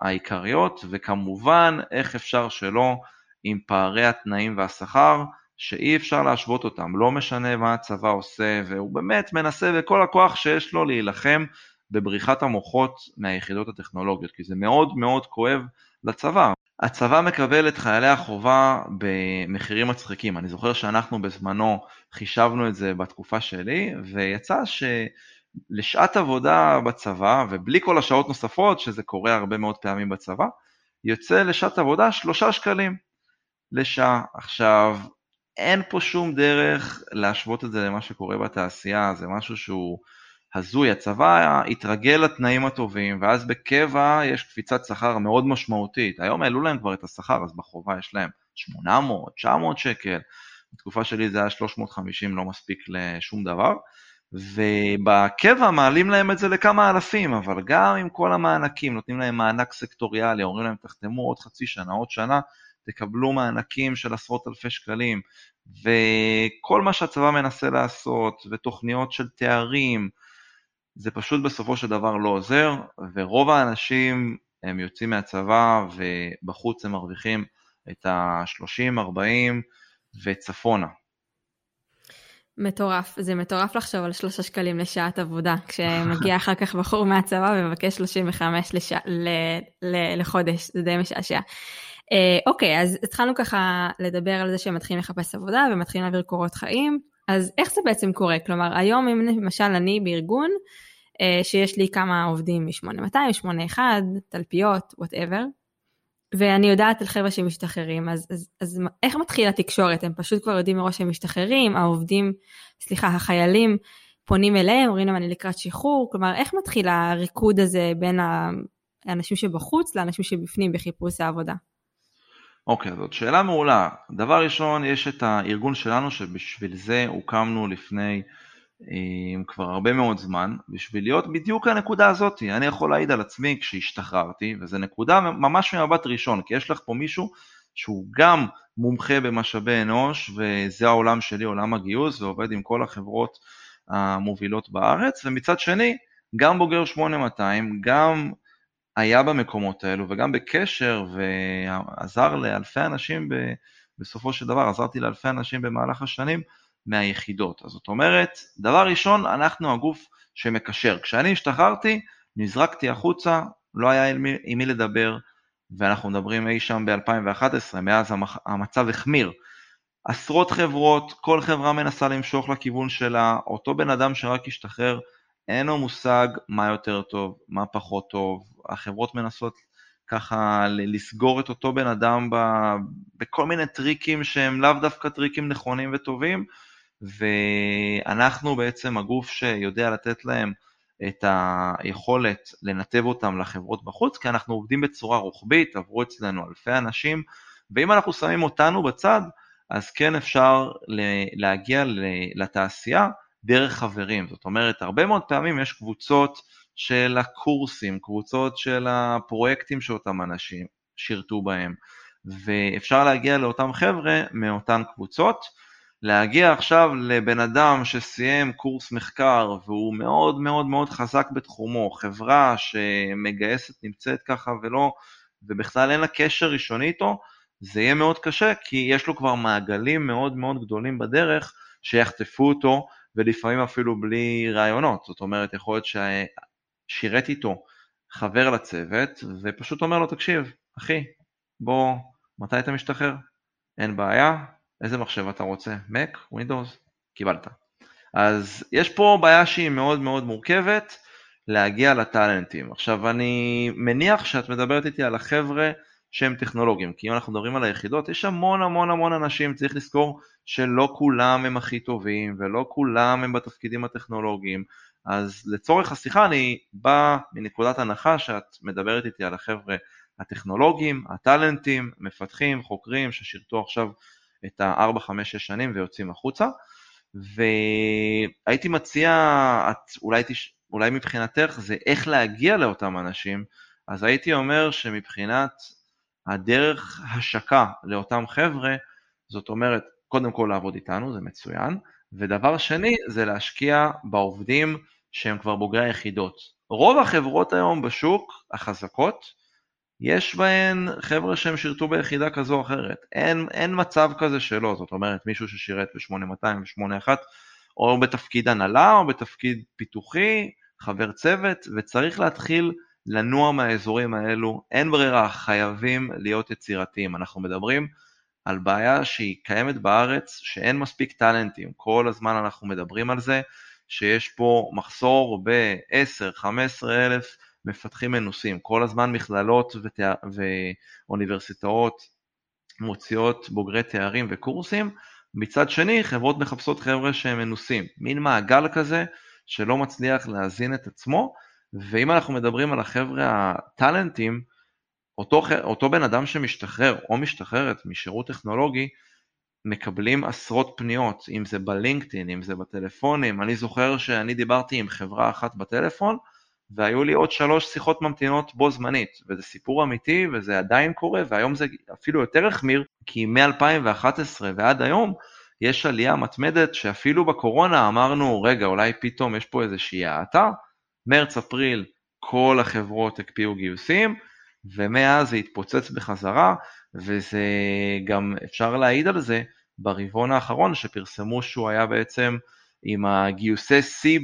Speaker 2: העיקריות, וכמובן איך אפשר שלא עם פערי התנאים והשכר, שאי אפשר להשוות אותם, לא משנה מה הצבא עושה, והוא באמת מנסה בכל הכוח שיש לו להילחם בבריחת המוחות מהיחידות הטכנולוגיות, כי זה מאוד מאוד כואב לצבא. הצבא מקבל את חיילי החובה במחירים מצחיקים. אני זוכר שאנחנו בזמנו חישבנו את זה בתקופה שלי, ויצא שלשעת עבודה בצבא, ובלי כל השעות נוספות, שזה קורה הרבה מאוד פעמים בצבא, יוצא לשעת עבודה שלושה שקלים לשעה. עכשיו, אין פה שום דרך להשוות את זה למה שקורה בתעשייה, זה משהו שהוא הזוי, הצבא התרגל לתנאים הטובים, ואז בקבע יש קפיצת שכר מאוד משמעותית. היום העלו להם כבר את השכר, אז בחובה יש להם 800, 900 שקל, בתקופה שלי זה היה 350, לא מספיק לשום דבר, ובקבע מעלים להם את זה לכמה אלפים, אבל גם עם כל המענקים, נותנים להם מענק סקטוריאלי, אומרים להם תחתמו עוד חצי שנה, עוד שנה, תקבלו מענקים של עשרות אלפי שקלים, וכל מה שהצבא מנסה לעשות, ותוכניות של תארים, זה פשוט בסופו של דבר לא עוזר, ורוב האנשים הם יוצאים מהצבא ובחוץ הם מרוויחים את ה-30, 40 וצפונה.
Speaker 1: מטורף, זה מטורף לחשוב על שלושה שקלים לשעת עבודה, כשמגיע אחר כך בחור מהצבא ומבקש 35 לש... ל... ל... לחודש, זה די משעשע. אה, אוקיי, אז התחלנו ככה לדבר על זה שהם מתחילים לחפש עבודה ומתחילים להעביר קורות חיים, אז איך זה בעצם קורה? כלומר, היום אם למשל אני בארגון, אה, שיש לי כמה עובדים מ-8200, 81, תלפיות, וואטאבר, ואני יודעת על חבר'ה שמשתחררים, אז, אז, אז איך מתחילה התקשורת? הם פשוט כבר יודעים מראש שהם משתחררים, העובדים, סליחה, החיילים פונים אליהם, אומרים להם אני לקראת שחרור, כלומר איך מתחיל הריקוד הזה בין האנשים שבחוץ לאנשים שבפנים בחיפוש העבודה?
Speaker 2: אוקיי, okay, זאת שאלה מעולה. דבר ראשון, יש את הארגון שלנו שבשביל זה הוקמנו לפני אה, כבר הרבה מאוד זמן, בשביל להיות בדיוק הנקודה הזאת. אני יכול להעיד על עצמי כשהשתחררתי, וזו נקודה ממש ממבט ראשון, כי יש לך פה מישהו שהוא גם מומחה במשאבי אנוש, וזה העולם שלי, עולם הגיוס, ועובד עם כל החברות המובילות בארץ, ומצד שני, גם בוגר 8200, גם היה במקומות האלו וגם בקשר ועזר לאלפי אנשים ב, בסופו של דבר, עזרתי לאלפי אנשים במהלך השנים מהיחידות. אז זאת אומרת, דבר ראשון, אנחנו הגוף שמקשר. כשאני השתחררתי, נזרקתי החוצה, לא היה עם מי, עם מי לדבר, ואנחנו מדברים אי שם ב-2011, מאז המצב החמיר. עשרות חברות, כל חברה מנסה למשוך לכיוון שלה, אותו בן אדם שרק השתחרר, אין לו מושג מה יותר טוב, מה פחות טוב, החברות מנסות ככה לסגור את אותו בן אדם ב, בכל מיני טריקים שהם לאו דווקא טריקים נכונים וטובים, ואנחנו בעצם הגוף שיודע לתת להם את היכולת לנתב אותם לחברות בחוץ, כי אנחנו עובדים בצורה רוחבית, עברו אצלנו אלפי אנשים, ואם אנחנו שמים אותנו בצד, אז כן אפשר להגיע לתעשייה דרך חברים. זאת אומרת, הרבה מאוד פעמים יש קבוצות של הקורסים, קבוצות של הפרויקטים שאותם אנשים שירתו בהם, ואפשר להגיע לאותם חבר'ה מאותן קבוצות. להגיע עכשיו לבן אדם שסיים קורס מחקר והוא מאוד מאוד מאוד חזק בתחומו, חברה שמגייסת נמצאת ככה ולא, ובכלל אין לה קשר ראשוני איתו, זה יהיה מאוד קשה כי יש לו כבר מעגלים מאוד מאוד גדולים בדרך שיחטפו אותו ולפעמים אפילו בלי רעיונות, זאת אומרת יכול להיות ששירת איתו חבר לצוות ופשוט אומר לו תקשיב אחי בוא מתי אתה משתחרר? אין בעיה, איזה מחשב אתה רוצה? Mac? Windows? קיבלת. אז יש פה בעיה שהיא מאוד מאוד מורכבת להגיע לטאלנטים. עכשיו אני מניח שאת מדברת איתי על החבר'ה שהם טכנולוגיים, כי אם אנחנו מדברים על היחידות, יש המון המון המון אנשים, צריך לזכור שלא כולם הם הכי טובים ולא כולם הם בתפקידים הטכנולוגיים, אז לצורך השיחה אני בא מנקודת הנחה שאת מדברת איתי על החבר'ה הטכנולוגיים, הטאלנטים, מפתחים, חוקרים ששירתו עכשיו את ה-4, 5, 6 שנים ויוצאים החוצה, והייתי מציע, את אולי, תש... אולי מבחינתך זה איך להגיע לאותם אנשים, אז הייתי אומר שמבחינת הדרך השקה לאותם חבר'ה, זאת אומרת, קודם כל לעבוד איתנו, זה מצוין, ודבר שני זה להשקיע בעובדים שהם כבר בוגרי היחידות. רוב החברות היום בשוק, החזקות, יש בהן חבר'ה שהם שירתו ביחידה כזו או אחרת. אין, אין מצב כזה שלא, זאת אומרת מישהו ששירת ב-8200 ו-81 או בתפקיד הנהלה או בתפקיד פיתוחי, חבר צוות, וצריך להתחיל לנוע מהאזורים האלו, אין ברירה, חייבים להיות יצירתיים. אנחנו מדברים על בעיה שהיא קיימת בארץ, שאין מספיק טאלנטים, כל הזמן אנחנו מדברים על זה, שיש פה מחסור ב-10-15 אלף מפתחים מנוסים, כל הזמן מכללות ותא... ואוניברסיטאות מוציאות בוגרי תארים וקורסים, מצד שני חברות מחפשות חבר'ה שהם מנוסים, מין מעגל כזה שלא מצליח להזין את עצמו, ואם אנחנו מדברים על החבר'ה הטאלנטים, אותו, אותו בן אדם שמשתחרר או משתחררת משירות טכנולוגי, מקבלים עשרות פניות, אם זה בלינקדאין, אם זה בטלפונים. אני זוכר שאני דיברתי עם חברה אחת בטלפון, והיו לי עוד שלוש שיחות ממתינות בו זמנית, וזה סיפור אמיתי וזה עדיין קורה, והיום זה אפילו יותר החמיר, כי מ-2011 ועד היום יש עלייה מתמדת שאפילו בקורונה אמרנו, רגע, אולי פתאום יש פה איזושהי האטה, מרץ-אפריל כל החברות הקפיאו גיוסים, ומאז זה התפוצץ בחזרה, וזה גם אפשר להעיד על זה ברבעון האחרון שפרסמו שהוא היה בעצם עם הגיוסי שיא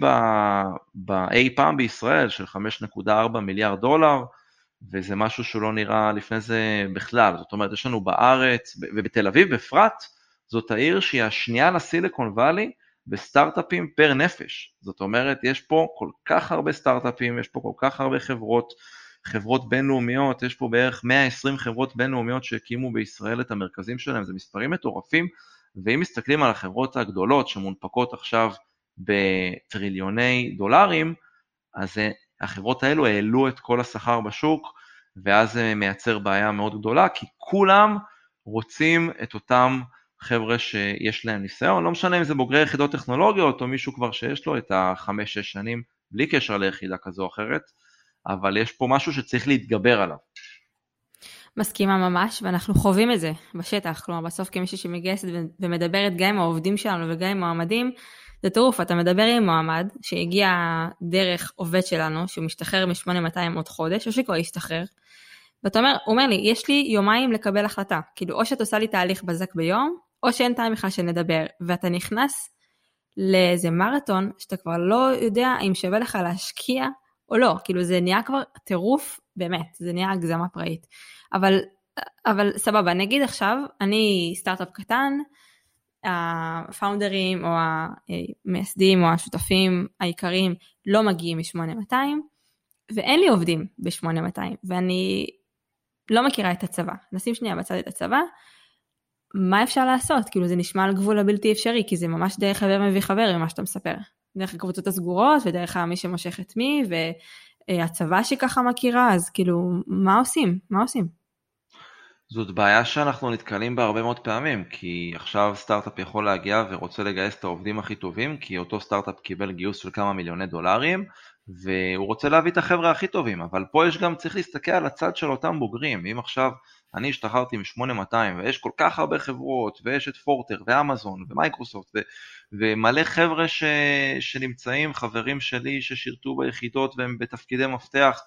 Speaker 2: באי פעם בישראל של 5.4 מיליארד דולר, וזה משהו שלא נראה לפני זה בכלל. זאת אומרת, יש לנו בארץ, ובתל אביב בפרט, זאת העיר שהיא השנייה לסיליקון וואלי, בסטארט-אפים פר נפש. זאת אומרת, יש פה כל כך הרבה סטארט-אפים, יש פה כל כך הרבה חברות, חברות בינלאומיות, יש פה בערך 120 חברות בינלאומיות שהקימו בישראל את המרכזים שלהם, זה מספרים מטורפים, ואם מסתכלים על החברות הגדולות שמונפקות עכשיו בטריליוני דולרים, אז החברות האלו העלו את כל השכר בשוק, ואז זה מייצר בעיה מאוד גדולה, כי כולם רוצים את אותם חבר'ה שיש להם ניסיון, לא משנה אם זה בוגרי יחידות טכנולוגיות או מישהו כבר שיש לו את החמש-שש שנים, בלי קשר ליחידה כזו או אחרת, אבל יש פה משהו שצריך להתגבר עליו.
Speaker 1: מסכימה ממש, ואנחנו חווים את זה בשטח, כלומר בסוף כמישהי שמגייסת ומדברת גם עם העובדים שלנו וגם עם מועמדים, זה טירוף, אתה מדבר עם מועמד שהגיע דרך עובד שלנו, שהוא משתחרר מ-8200 עוד חודש, או שכבר השתחרר, ואתה אומר, הוא אומר לי, יש לי יומיים לקבל החלטה, כאילו או שאת עושה לי תהליך בזק ביום, או שאין טעם בכלל שנדבר, ואתה נכנס לאיזה מרתון שאתה כבר לא יודע אם שווה לך להשקיע או לא, כאילו זה נהיה כבר טירוף, באמת, זה נהיה הגזמה פראית. אבל, אבל סבבה, נגיד עכשיו, אני סטארט-אפ קטן, הפאונדרים או המייסדים או השותפים העיקריים לא מגיעים מ-8200, ואין לי עובדים ב-8200, ואני לא מכירה את הצבא. נשים שנייה בצד את הצבא, מה אפשר לעשות? כאילו זה נשמע על גבול הבלתי אפשרי, כי זה ממש דרך חבר מביא חבר ממה שאתה מספר. דרך הקבוצות הסגורות ודרך מי שמושך את מי והצבא שככה מכירה, אז כאילו מה עושים? מה עושים?
Speaker 2: זאת בעיה שאנחנו נתקלים בה הרבה מאוד פעמים, כי עכשיו סטארט-אפ יכול להגיע ורוצה לגייס את העובדים הכי טובים, כי אותו סטארט-אפ קיבל גיוס של כמה מיליוני דולרים, והוא רוצה להביא את החבר'ה הכי טובים, אבל פה יש גם, צריך להסתכל על הצד של אותם בוגרים, אם עכשיו אני השתחררתי מ-8200 ויש כל כך הרבה חברות, ויש את פורטר ואמזון ומייקרוסופט ו- ומלא חבר'ה ש- שנמצאים, חברים שלי ששירתו ביחידות והם בתפקידי מפתח,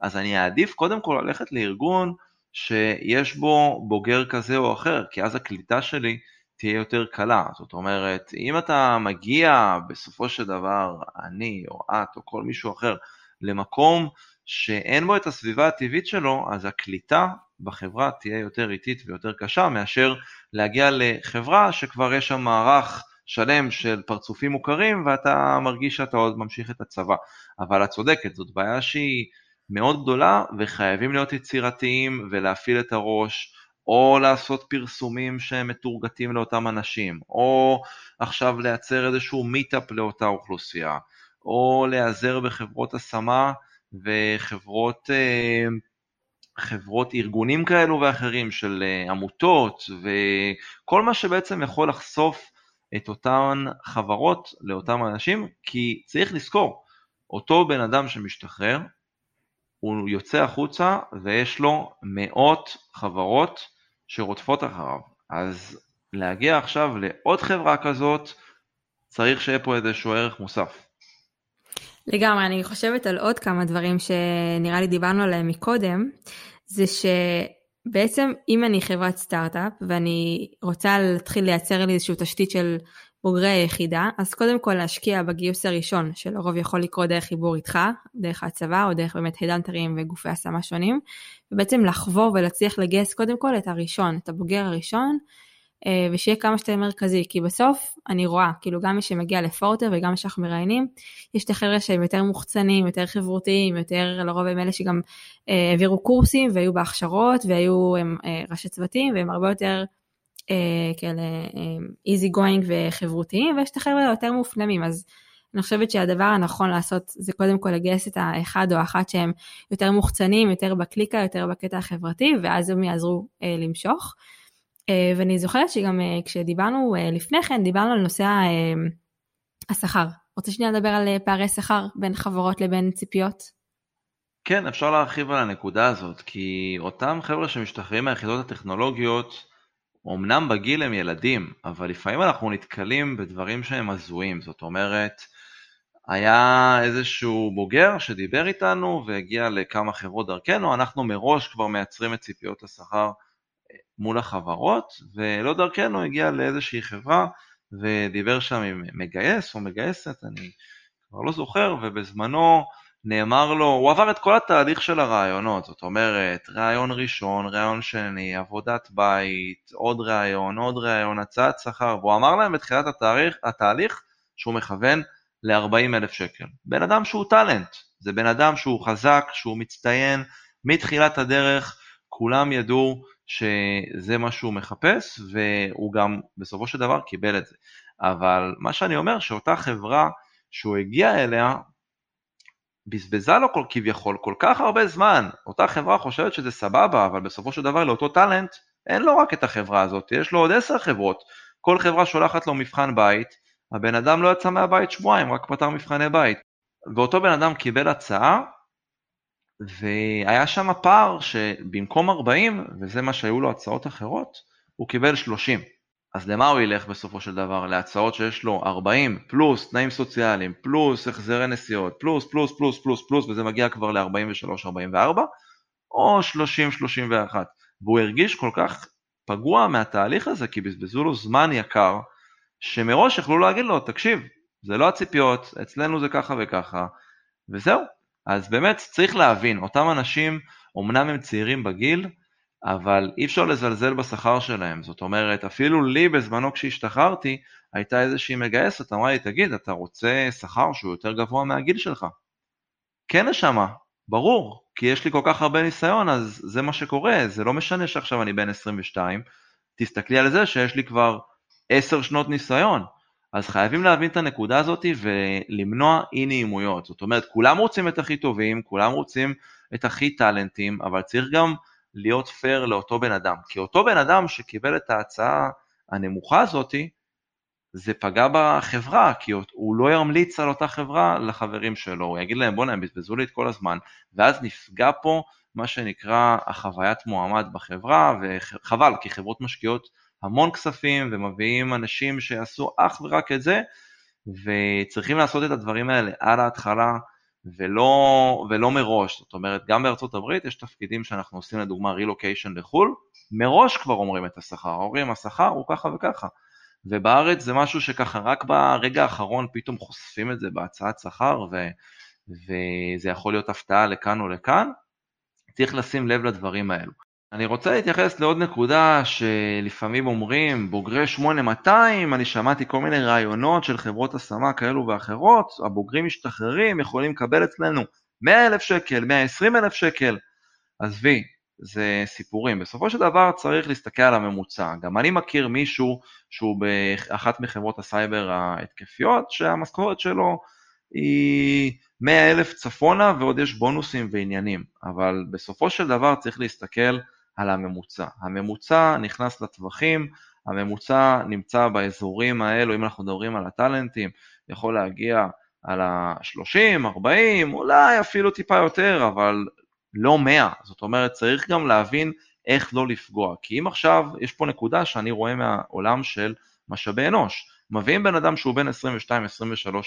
Speaker 2: אז אני אעדיף קודם כל ללכת לארגון שיש בו בוגר כזה או אחר, כי אז הקליטה שלי תהיה יותר קלה. זאת אומרת, אם אתה מגיע בסופו של דבר, אני או את או כל מישהו אחר, למקום שאין בו את הסביבה הטבעית שלו, אז הקליטה בחברה תהיה יותר איטית ויותר קשה מאשר להגיע לחברה שכבר יש שם מערך שלם של פרצופים מוכרים ואתה מרגיש שאתה עוד ממשיך את הצבא. אבל את צודקת, זאת בעיה שהיא מאוד גדולה וחייבים להיות יצירתיים ולהפעיל את הראש. או לעשות פרסומים שהם מתורגתים לאותם אנשים, או עכשיו לייצר איזשהו מיטאפ לאותה אוכלוסייה, או להיעזר בחברות השמה וחברות אה, חברות ארגונים כאלו ואחרים של אה, עמותות וכל מה שבעצם יכול לחשוף את אותן חברות לאותם אנשים, כי צריך לזכור, אותו בן אדם שמשתחרר, הוא יוצא החוצה ויש לו מאות חברות שרודפות אחריו. אז להגיע עכשיו לעוד חברה כזאת, צריך שיהיה פה איזשהו ערך מוסף.
Speaker 1: לגמרי, אני חושבת על עוד כמה דברים שנראה לי דיברנו עליהם מקודם, זה שבעצם אם אני חברת סטארט-אפ ואני רוצה להתחיל לייצר לי איזושהי תשתית של בוגרי היחידה, אז קודם כל להשקיע בגיוס הראשון, שלרוב יכול לקרות דרך חיבור איתך, דרך הצבא או דרך באמת הדנטרים וגופי השמה שונים, ובעצם לחבור ולהצליח לגייס קודם כל את הראשון, את הבוגר הראשון, ושיהיה כמה שיותר מרכזי, כי בסוף אני רואה, כאילו גם מי שמגיע לפורטר וגם מי שאנחנו מראיינים, יש את החבר'ה שהם יותר מוחצנים, יותר חברותיים, יותר לרוב הם אלה שגם אה, העבירו קורסים והיו בהכשרות והיו אה, ראשי צוותים והם הרבה יותר אה, כאלה איזי גוינג וחברותיים, ויש את החבר'ה היותר מופנמים, אז אני חושבת שהדבר הנכון לעשות זה קודם כל לגייס את האחד או האחת שהם יותר מוחצנים, יותר בקליקה, יותר בקטע החברתי, ואז הם יעזרו אה, למשוך. אה, ואני זוכרת שגם אה, כשדיברנו אה, לפני כן, דיברנו על נושא השכר. רוצה שנייה לדבר על פערי שכר בין חברות לבין ציפיות?
Speaker 2: כן, אפשר להרחיב על הנקודה הזאת, כי אותם חבר'ה שמשתחררים מהיחידות הטכנולוגיות, אמנם בגיל הם ילדים, אבל לפעמים אנחנו נתקלים בדברים שהם הזויים, זאת אומרת, היה איזשהו בוגר שדיבר איתנו והגיע לכמה חברות דרכנו, אנחנו מראש כבר מייצרים את ציפיות השכר מול החברות, ולא דרכנו הגיע לאיזושהי חברה ודיבר שם עם מגייס או מגייסת, אני כבר לא זוכר, ובזמנו נאמר לו, הוא עבר את כל התהליך של הרעיונות, זאת אומרת, רעיון ראשון, רעיון שני, עבודת בית, עוד רעיון, עוד רעיון, הצעת שכר, והוא אמר להם בתחילת התאריך, התהליך שהוא מכוון ל-40 אלף שקל. בן אדם שהוא טאלנט, זה בן אדם שהוא חזק, שהוא מצטיין, מתחילת הדרך, כולם ידעו שזה מה שהוא מחפש, והוא גם בסופו של דבר קיבל את זה. אבל מה שאני אומר, שאותה חברה שהוא הגיע אליה, בזבזה לו כל, כביכול כל כך הרבה זמן, אותה חברה חושבת שזה סבבה, אבל בסופו של דבר לאותו טאלנט אין לו רק את החברה הזאת, יש לו עוד עשר חברות, כל חברה שולחת לו מבחן בית, הבן אדם לא יצא מהבית שבועיים, רק פתר מבחני בית. ואותו בן אדם קיבל הצעה, והיה שם פער שבמקום 40, וזה מה שהיו לו הצעות אחרות, הוא קיבל 30. אז למה הוא ילך בסופו של דבר? להצעות שיש לו 40 פלוס תנאים סוציאליים, פלוס החזרי נסיעות, פלוס פלוס פלוס פלוס פלוס, וזה מגיע כבר ל-43-44, או 30-31. והוא הרגיש כל כך פגוע מהתהליך הזה, כי בזבזו לו זמן יקר, שמראש יכלו להגיד לו, תקשיב, זה לא הציפיות, אצלנו זה ככה וככה, וזהו. אז באמת צריך להבין, אותם אנשים, אמנם הם צעירים בגיל, אבל אי אפשר לזלזל בשכר שלהם. זאת אומרת, אפילו לי בזמנו כשהשתחררתי, הייתה איזושהי מגייסת, אמרה לי, תגיד, אתה רוצה שכר שהוא יותר גבוה מהגיל שלך? כן, נשמה, ברור, כי יש לי כל כך הרבה ניסיון, אז זה מה שקורה, זה לא משנה שעכשיו אני בן 22, תסתכלי על זה שיש לי כבר 10 שנות ניסיון. אז חייבים להבין את הנקודה הזאת ולמנוע אי נעימויות. זאת אומרת, כולם רוצים את הכי טובים, כולם רוצים את הכי טאלנטים, אבל צריך גם להיות פייר לאותו בן אדם. כי אותו בן אדם שקיבל את ההצעה הנמוכה הזאתי, זה פגע בחברה, כי הוא לא ימליץ על אותה חברה לחברים שלו, הוא יגיד להם בוא'נה הם בזבזו לי את כל הזמן, ואז נפגע פה מה שנקרא החוויית מועמד בחברה, וחבל, כי חברות משקיעות המון כספים ומביאים אנשים שיעשו אך ורק את זה, וצריכים לעשות את הדברים האלה על ההתחלה, ולא, ולא מראש, זאת אומרת גם בארצות הברית יש תפקידים שאנחנו עושים לדוגמה רילוקיישן לחו"ל, מראש כבר אומרים את השכר, אומרים השכר הוא ככה וככה, ובארץ זה משהו שככה רק ברגע האחרון פתאום חושפים את זה בהצעת שכר ו, וזה יכול להיות הפתעה לכאן או לכאן, צריך לשים לב לדברים האלו. אני רוצה להתייחס לעוד נקודה שלפעמים אומרים בוגרי 8200, אני שמעתי כל מיני רעיונות של חברות השמה כאלו ואחרות, הבוגרים משתחררים, יכולים לקבל אצלנו 100 אלף שקל, 120 אלף שקל, עזבי, זה סיפורים. בסופו של דבר צריך להסתכל על הממוצע. גם אני מכיר מישהו שהוא באחת מחברות הסייבר ההתקפיות, שהמשכורת שלו היא 100 אלף צפונה ועוד יש בונוסים ועניינים, אבל בסופו של דבר צריך להסתכל על הממוצע. הממוצע נכנס לטווחים, הממוצע נמצא באזורים האלו, אם אנחנו מדברים על הטאלנטים, יכול להגיע על ה-30, 40, אולי אפילו טיפה יותר, אבל לא 100. זאת אומרת, צריך גם להבין איך לא לפגוע. כי אם עכשיו, יש פה נקודה שאני רואה מהעולם של משאבי אנוש. מביאים בן אדם שהוא בין 22-23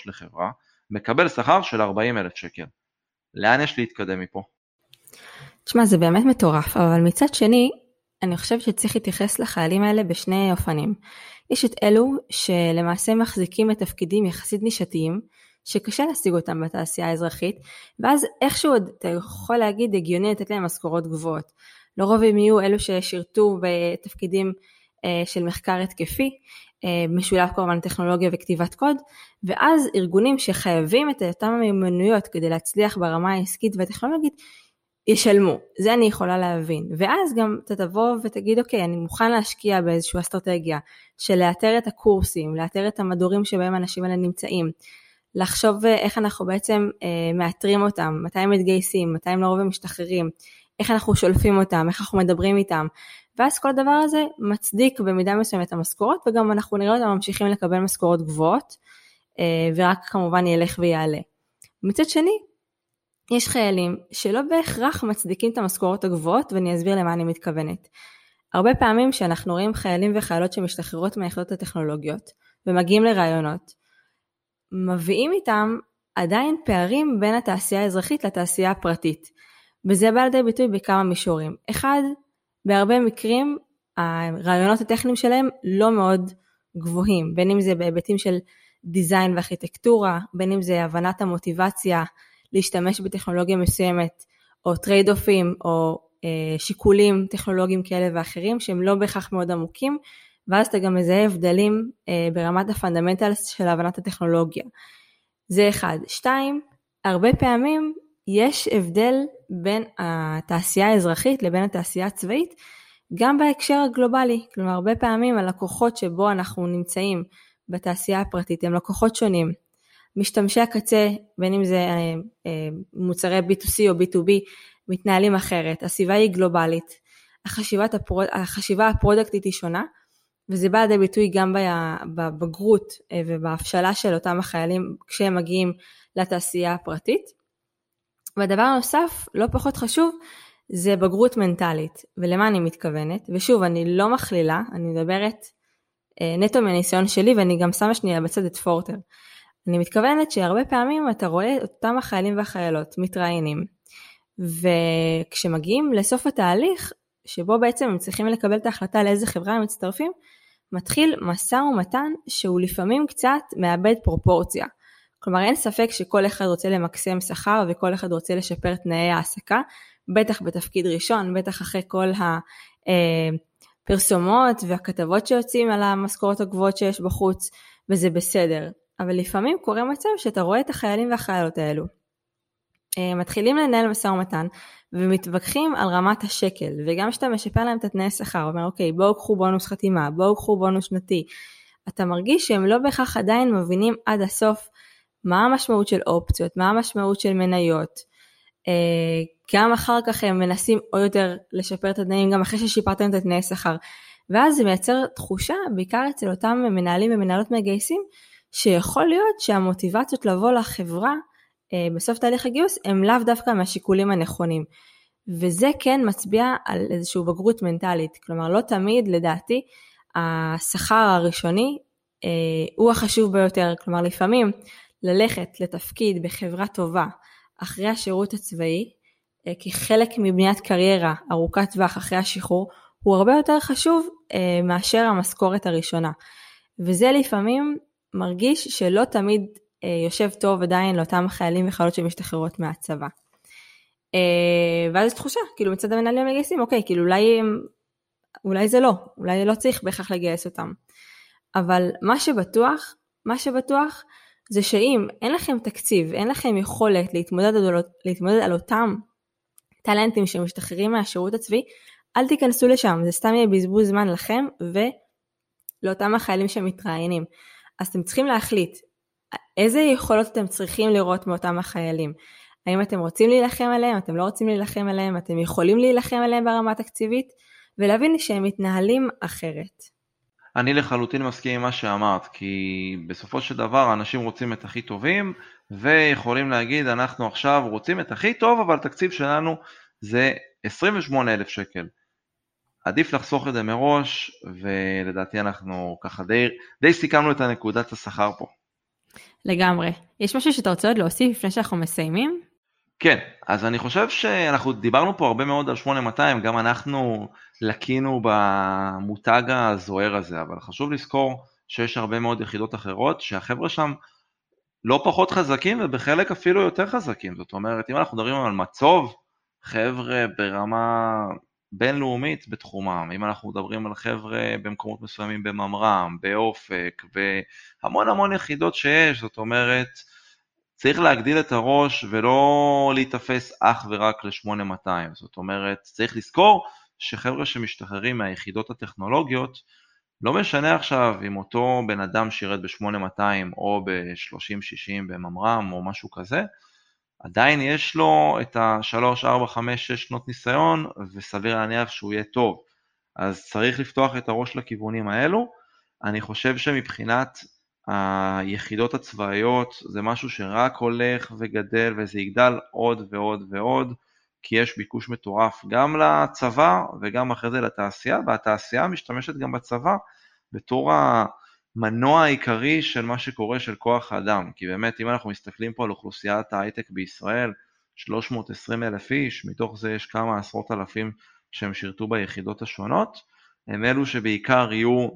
Speaker 2: לחברה, מקבל שכר של 40 אלף שקל. לאן יש להתקדם מפה?
Speaker 1: תשמע, זה באמת מטורף, אבל מצד שני, אני חושבת שצריך להתייחס לחיילים האלה בשני אופנים. יש את אלו שלמעשה מחזיקים את תפקידים יחסית נישתיים, שקשה להשיג אותם בתעשייה האזרחית, ואז איכשהו אתה יכול להגיד הגיוני לתת להם משכורות גבוהות. לרוב הם יהיו אלו ששירתו בתפקידים אה, של מחקר התקפי, אה, משולב כמובן טכנולוגיה וכתיבת קוד, ואז ארגונים שחייבים את אותם המיומנויות כדי להצליח ברמה העסקית והטכנולוגית, ישלמו, זה אני יכולה להבין. ואז גם אתה תבוא ותגיד, אוקיי, אני מוכן להשקיע באיזושהי אסטרטגיה של לאתר את הקורסים, לאתר את המדורים שבהם האנשים האלה נמצאים, לחשוב איך אנחנו בעצם אה, מאתרים אותם, מתי הם מתגייסים, מתי הם לרוב משתחררים, איך אנחנו שולפים אותם, איך אנחנו מדברים איתם. ואז כל הדבר הזה מצדיק במידה מסוימת את המשכורות, וגם אנחנו נראה אותם ממשיכים לקבל משכורות גבוהות, אה, ורק כמובן ילך ויעלה. מצד שני, יש חיילים שלא בהכרח מצדיקים את המשכורות הגבוהות ואני אסביר למה אני מתכוונת. הרבה פעמים כשאנחנו רואים חיילים וחיילות שמשתחררות מהיחידות הטכנולוגיות ומגיעים לרעיונות, מביאים איתם עדיין פערים בין התעשייה האזרחית לתעשייה הפרטית. וזה בא לידי ביטוי בכמה מישורים. אחד, בהרבה מקרים הרעיונות הטכניים שלהם לא מאוד גבוהים, בין אם זה בהיבטים של design וארכיטקטורה, בין אם זה הבנת המוטיבציה להשתמש בטכנולוגיה מסוימת, או trade-off ים, או אה, שיקולים טכנולוגיים כאלה ואחרים שהם לא בהכרח מאוד עמוקים, ואז אתה גם מזהה הבדלים אה, ברמת ה fundamentals של הבנת הטכנולוגיה. זה אחד. שתיים, הרבה פעמים יש הבדל בין התעשייה האזרחית לבין התעשייה הצבאית, גם בהקשר הגלובלי. כלומר, הרבה פעמים הלקוחות שבו אנחנו נמצאים בתעשייה הפרטית הם לקוחות שונים. משתמשי הקצה, בין אם זה אה, אה, מוצרי B2C או B2B, מתנהלים אחרת, הסביבה היא גלובלית, החשיבה הפרודקטית היא שונה, וזה בא לידי ביטוי גם בבגרות אה, ובהבשלה של אותם החיילים כשהם מגיעים לתעשייה הפרטית. והדבר הנוסף, לא פחות חשוב, זה בגרות מנטלית. ולמה אני מתכוונת? ושוב, אני לא מכלילה, אני מדברת נטו מהניסיון שלי ואני גם שמה שנייה בצד את פורטר. אני מתכוונת שהרבה פעמים אתה רואה אותם החיילים והחיילות מתראיינים, וכשמגיעים לסוף התהליך, שבו בעצם הם צריכים לקבל את ההחלטה לאיזה חברה הם מצטרפים, מתחיל משא ומתן שהוא לפעמים קצת מאבד פרופורציה. כלומר אין ספק שכל אחד רוצה למקסם שכר וכל אחד רוצה לשפר תנאי העסקה, בטח בתפקיד ראשון, בטח אחרי כל הפרסומות והכתבות שיוצאים על המשכורות הגבוהות שיש בחוץ, וזה בסדר. אבל לפעמים קורה מצב שאתה רואה את החיילים והחיילות האלו, אה, מתחילים לנהל משא ומתן ומתווכחים על רמת השקל, וגם כשאתה משפר להם את התנאי שכר, אומר אוקיי בואו קחו בונוס חתימה, בואו קחו בונוס שנתי, אתה מרגיש שהם לא בהכרח עדיין מבינים עד הסוף מה המשמעות של אופציות, מה המשמעות של מניות. אה, גם אחר כך הם מנסים עוד יותר לשפר את התנאים, גם אחרי ששיפרתם את התנאי שכר. ואז זה מייצר תחושה, בעיקר אצל אותם מנהלים ומנהלות מגייסים, שיכול להיות שהמוטיבציות לבוא לחברה אה, בסוף תהליך הגיוס הם לאו דווקא מהשיקולים הנכונים. וזה כן מצביע על איזושהי בגרות מנטלית. כלומר, לא תמיד, לדעתי, השכר הראשוני אה, הוא החשוב ביותר. כלומר, לפעמים ללכת לתפקיד בחברה טובה אחרי השירות הצבאי, אה, כחלק מבניית קריירה ארוכת טווח אחרי השחרור, הוא הרבה יותר חשוב אה, מאשר המשכורת הראשונה. וזה לפעמים מרגיש שלא תמיד אה, יושב טוב עדיין לאותם חיילים וחיילות שמשתחררות מהצבא. אה, ואז יש תחושה, כאילו מצד המנהלים המגייסים, אוקיי, כאילו אולי, אולי זה לא, אולי לא צריך בהכרח לגייס אותם. אבל מה שבטוח, מה שבטוח זה שאם אין לכם תקציב, אין לכם יכולת להתמודד על, להתמודד על אותם טלנטים שמשתחררים מהשירות הצבאי, אל תיכנסו לשם, זה סתם יהיה בזבוז זמן לכם ולאותם החיילים שמתראיינים. אז אתם צריכים להחליט איזה יכולות אתם צריכים לראות מאותם החיילים. האם אתם רוצים להילחם עליהם, אתם לא רוצים להילחם עליהם, אתם יכולים להילחם עליהם ברמה תקציבית, ולהבין שהם מתנהלים אחרת.
Speaker 2: אני לחלוטין מסכים עם מה שאמרת, כי בסופו של דבר אנשים רוצים את הכי טובים, ויכולים להגיד אנחנו עכשיו רוצים את הכי טוב, אבל התקציב שלנו זה 28,000 שקל. עדיף לחסוך את זה מראש, ולדעתי אנחנו ככה די, די סיכמנו את הנקודת השכר פה.
Speaker 1: לגמרי. יש משהו שאתה רוצה עוד להוסיף לפני שאנחנו מסיימים?
Speaker 2: כן, אז אני חושב שאנחנו דיברנו פה הרבה מאוד על 8200, גם אנחנו לקינו במותג הזוהר הזה, אבל חשוב לזכור שיש הרבה מאוד יחידות אחרות שהחבר'ה שם לא פחות חזקים ובחלק אפילו יותר חזקים. זאת אומרת, אם אנחנו מדברים על מצוב, חבר'ה ברמה בינלאומית בתחומם, אם אנחנו מדברים על חבר'ה במקומות מסוימים בממר"ם, באופק, והמון המון יחידות שיש, זאת אומרת, צריך להגדיל את הראש ולא להיתפס אך ורק ל-8200, זאת אומרת, צריך לזכור שחבר'ה שמשתחררים מהיחידות הטכנולוגיות, לא משנה עכשיו אם אותו בן אדם שירת ב-8200 או ב-3060 בממר"ם או משהו כזה, עדיין יש לו את ה-3, 4, 5, 6 שנות ניסיון, וסביר להניח שהוא יהיה טוב. אז צריך לפתוח את הראש לכיוונים האלו. אני חושב שמבחינת היחידות הצבאיות זה משהו שרק הולך וגדל וזה יגדל עוד ועוד ועוד, כי יש ביקוש מטורף גם לצבא וגם אחרי זה לתעשייה, והתעשייה משתמשת גם בצבא בתור ה... המנוע העיקרי של מה שקורה של כוח האדם, כי באמת אם אנחנו מסתכלים פה על אוכלוסיית ההייטק בישראל, 320 אלף איש, מתוך זה יש כמה עשרות אלפים שהם שירתו ביחידות השונות, הם אלו שבעיקר יהיו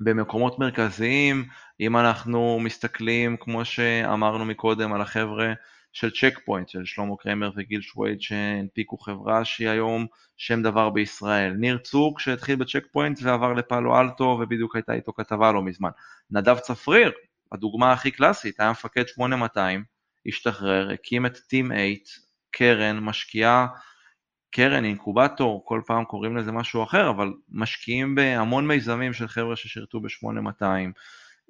Speaker 2: במקומות מרכזיים, אם אנחנו מסתכלים, כמו שאמרנו מקודם, על החבר'ה של צ'ק פוינט, של שלמה קרמר וגיל שווייד שהנפיקו חברה שהיא היום שם דבר בישראל. ניר צוק שהתחיל בצ'ק פוינט ועבר לפאלו אלטו ובדיוק הייתה איתו כתבה לא מזמן. נדב צפריר, הדוגמה הכי קלאסית, היה מפקד 8200, השתחרר, הקים את Team8 קרן משקיעה, קרן, אינקובטור, כל פעם קוראים לזה משהו אחר, אבל משקיעים בהמון מיזמים של חבר'ה ששירתו ב-8200.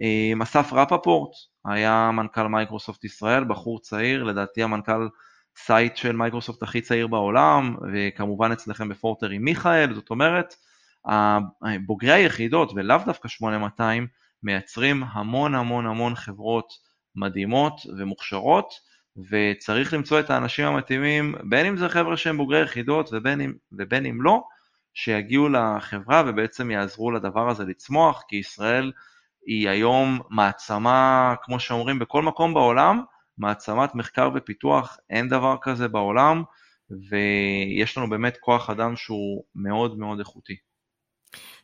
Speaker 2: אה, אסף רפפורט היה מנכ"ל מייקרוסופט ישראל, בחור צעיר, לדעתי המנכ"ל site של מייקרוסופט הכי צעיר בעולם, וכמובן אצלכם בפורטר עם מיכאל, זאת אומרת, בוגרי היחידות ולאו דווקא 8200 מייצרים המון המון המון חברות מדהימות ומוכשרות, וצריך למצוא את האנשים המתאימים, בין אם זה חבר'ה שהם בוגרי יחידות ובין אם, ובין אם לא, שיגיעו לחברה ובעצם יעזרו לדבר הזה לצמוח, כי ישראל היא היום מעצמה, כמו שאומרים, בכל מקום בעולם, מעצמת מחקר ופיתוח, אין דבר כזה בעולם, ויש לנו באמת כוח אדם שהוא מאוד מאוד איכותי.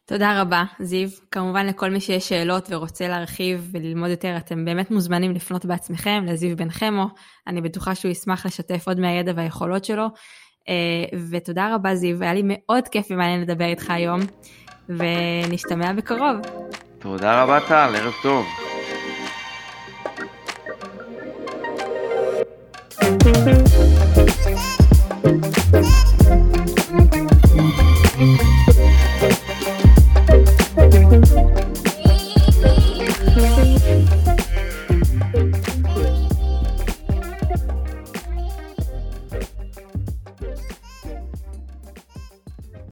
Speaker 1: תודה רבה, זיו. כמובן לכל מי שיש שאלות ורוצה להרחיב וללמוד יותר, אתם באמת מוזמנים לפנות בעצמכם לזיו בן חמו. אני בטוחה שהוא ישמח לשתף עוד מהידע והיכולות שלו. אה, ותודה רבה, זיו, היה לי מאוד כיף ומעניין לדבר איתך היום, ונשתמע בקרוב.
Speaker 2: תודה רבה טל, ערב טוב.